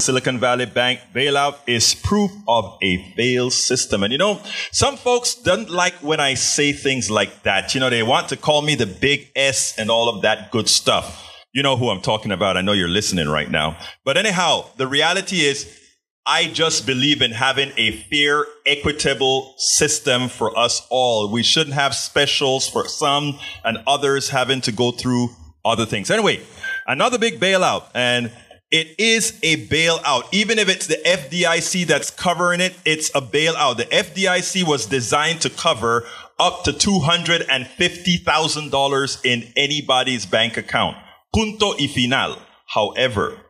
Silicon Valley Bank bailout is proof of a failed system. And you know, some folks don't like when I say things like that. You know, they want to call me the big S and all of that good stuff. You know who I'm talking about. I know you're listening right now. But anyhow, the reality is I just believe in having a fair, equitable system for us all. We shouldn't have specials for some and others having to go through other things. Anyway, another big bailout and it is a bailout. Even if it's the FDIC that's covering it, it's a bailout. The FDIC was designed to cover up to $250,000 in anybody's bank account. Punto y final. However,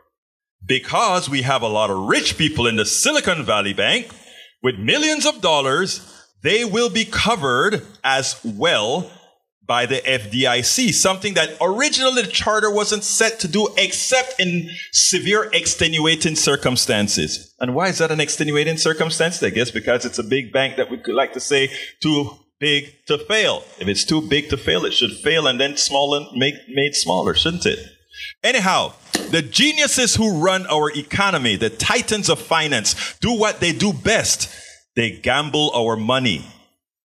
because we have a lot of rich people in the Silicon Valley Bank with millions of dollars, they will be covered as well by the FDIC, something that originally the charter wasn't set to do except in severe extenuating circumstances. And why is that an extenuating circumstance? I guess because it's a big bank that we could like to say too big to fail. If it's too big to fail, it should fail and then small and make made smaller, shouldn't it? Anyhow, the geniuses who run our economy, the titans of finance, do what they do best. They gamble our money.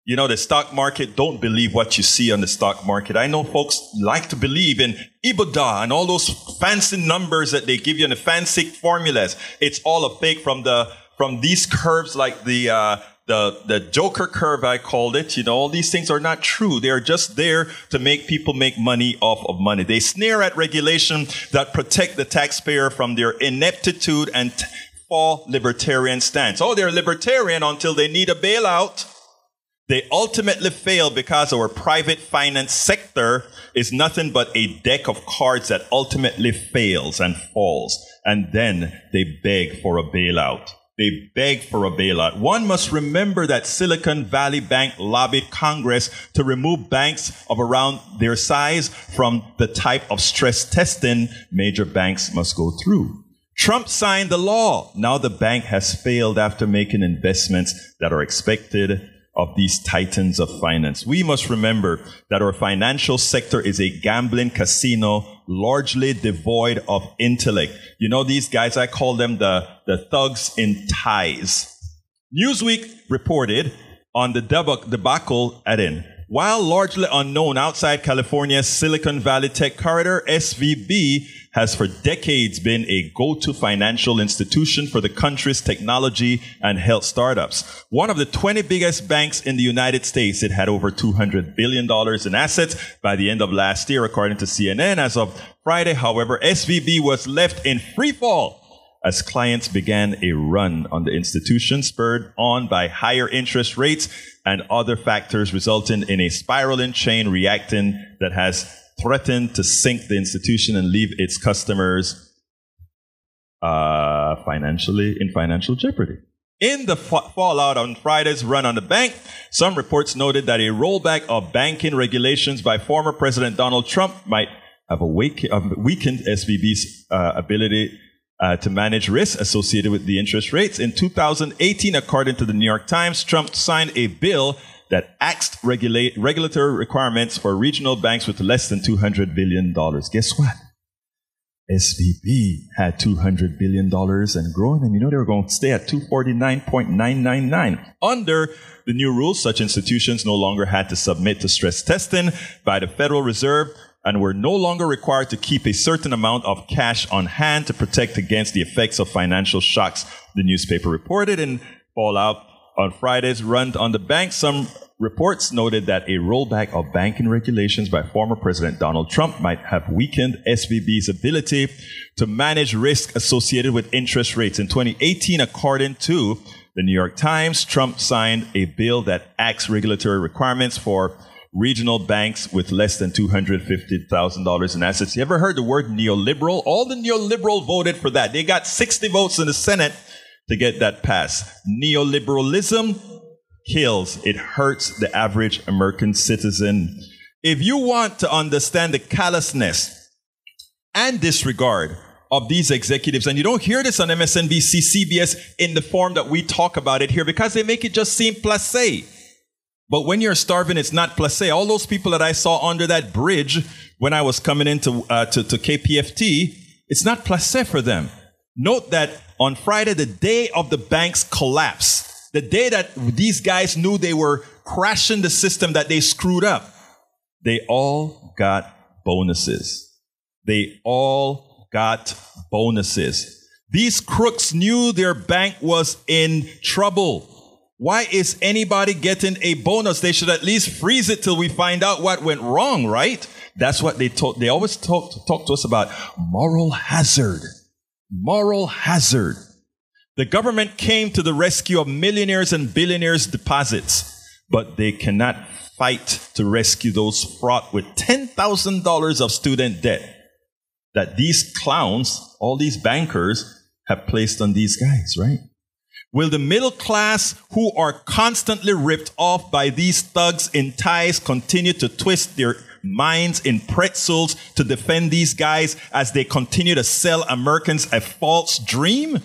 You know, the stock market, don't believe what you see on the stock market. I know folks like to believe in EBITDA and all those fancy numbers that they give you and the fancy formulas. It's all a fake from the, from these curves like the, uh, the, the Joker curve, I called it. You know, all these things are not true. They are just there to make people make money off of money. They sneer at regulation that protect the taxpayer from their ineptitude and fall libertarian stance. Oh, they're libertarian until they need a bailout. They ultimately fail because our private finance sector is nothing but a deck of cards that ultimately fails and falls. And then they beg for a bailout. They beg for a bailout. One must remember that Silicon Valley Bank lobbied Congress to remove banks of around their size from the type of stress testing major banks must go through. Trump signed the law. Now the bank has failed after making investments that are expected of these titans of finance. We must remember that our financial sector is a gambling casino largely devoid of intellect. You know, these guys, I call them the, the thugs in ties. Newsweek reported on the debacle at in. While largely unknown outside California's Silicon Valley tech corridor, SVB has for decades been a go-to financial institution for the country's technology and health startups. One of the 20 biggest banks in the United States, it had over $200 billion in assets by the end of last year, according to CNN. As of Friday, however, SVB was left in free fall as clients began a run on the institution spurred on by higher interest rates and other factors resulting in a spiraling chain reacting that has threatened to sink the institution and leave its customers uh, financially in financial jeopardy. In the fa- fallout on Friday's run on the bank, some reports noted that a rollback of banking regulations by former President Donald Trump might have, awake- have weakened SVB's uh, ability uh, to manage risks associated with the interest rates. In 2018, according to the New York Times, Trump signed a bill that axed regulate, regulatory requirements for regional banks with less than $200 billion. Guess what? SVB had $200 billion and growing, and you know they were going to stay at 249.999. Under the new rules, such institutions no longer had to submit to stress testing by the Federal Reserve and were no longer required to keep a certain amount of cash on hand to protect against the effects of financial shocks, the newspaper reported in Fallout on Friday's run on the bank. Some reports noted that a rollback of banking regulations by former President Donald Trump might have weakened SVB's ability to manage risk associated with interest rates. In 2018, according to the New York Times, Trump signed a bill that acts regulatory requirements for regional banks with less than $250,000 in assets. You ever heard the word neoliberal? All the neoliberal voted for that. They got 60 votes in the Senate to get that passed. Neoliberalism kills. It hurts the average American citizen. If you want to understand the callousness and disregard of these executives, and you don't hear this on MSNBC, CBS in the form that we talk about it here because they make it just seem placé. But when you're starving, it's not placé. All those people that I saw under that bridge when I was coming into uh, to, to KPFT, it's not placé for them. Note that on Friday, the day of the bank's collapse, the day that these guys knew they were crashing the system that they screwed up, they all got bonuses. They all got bonuses. These crooks knew their bank was in trouble. Why is anybody getting a bonus? They should at least freeze it till we find out what went wrong, right? That's what they talk. They always talk, talk to us about moral hazard. Moral hazard. The government came to the rescue of millionaires and billionaires' deposits, but they cannot fight to rescue those fraught with $10,000 of student debt that these clowns, all these bankers, have placed on these guys, right? Will the middle class who are constantly ripped off by these thugs in ties continue to twist their minds in pretzels to defend these guys as they continue to sell Americans a false dream?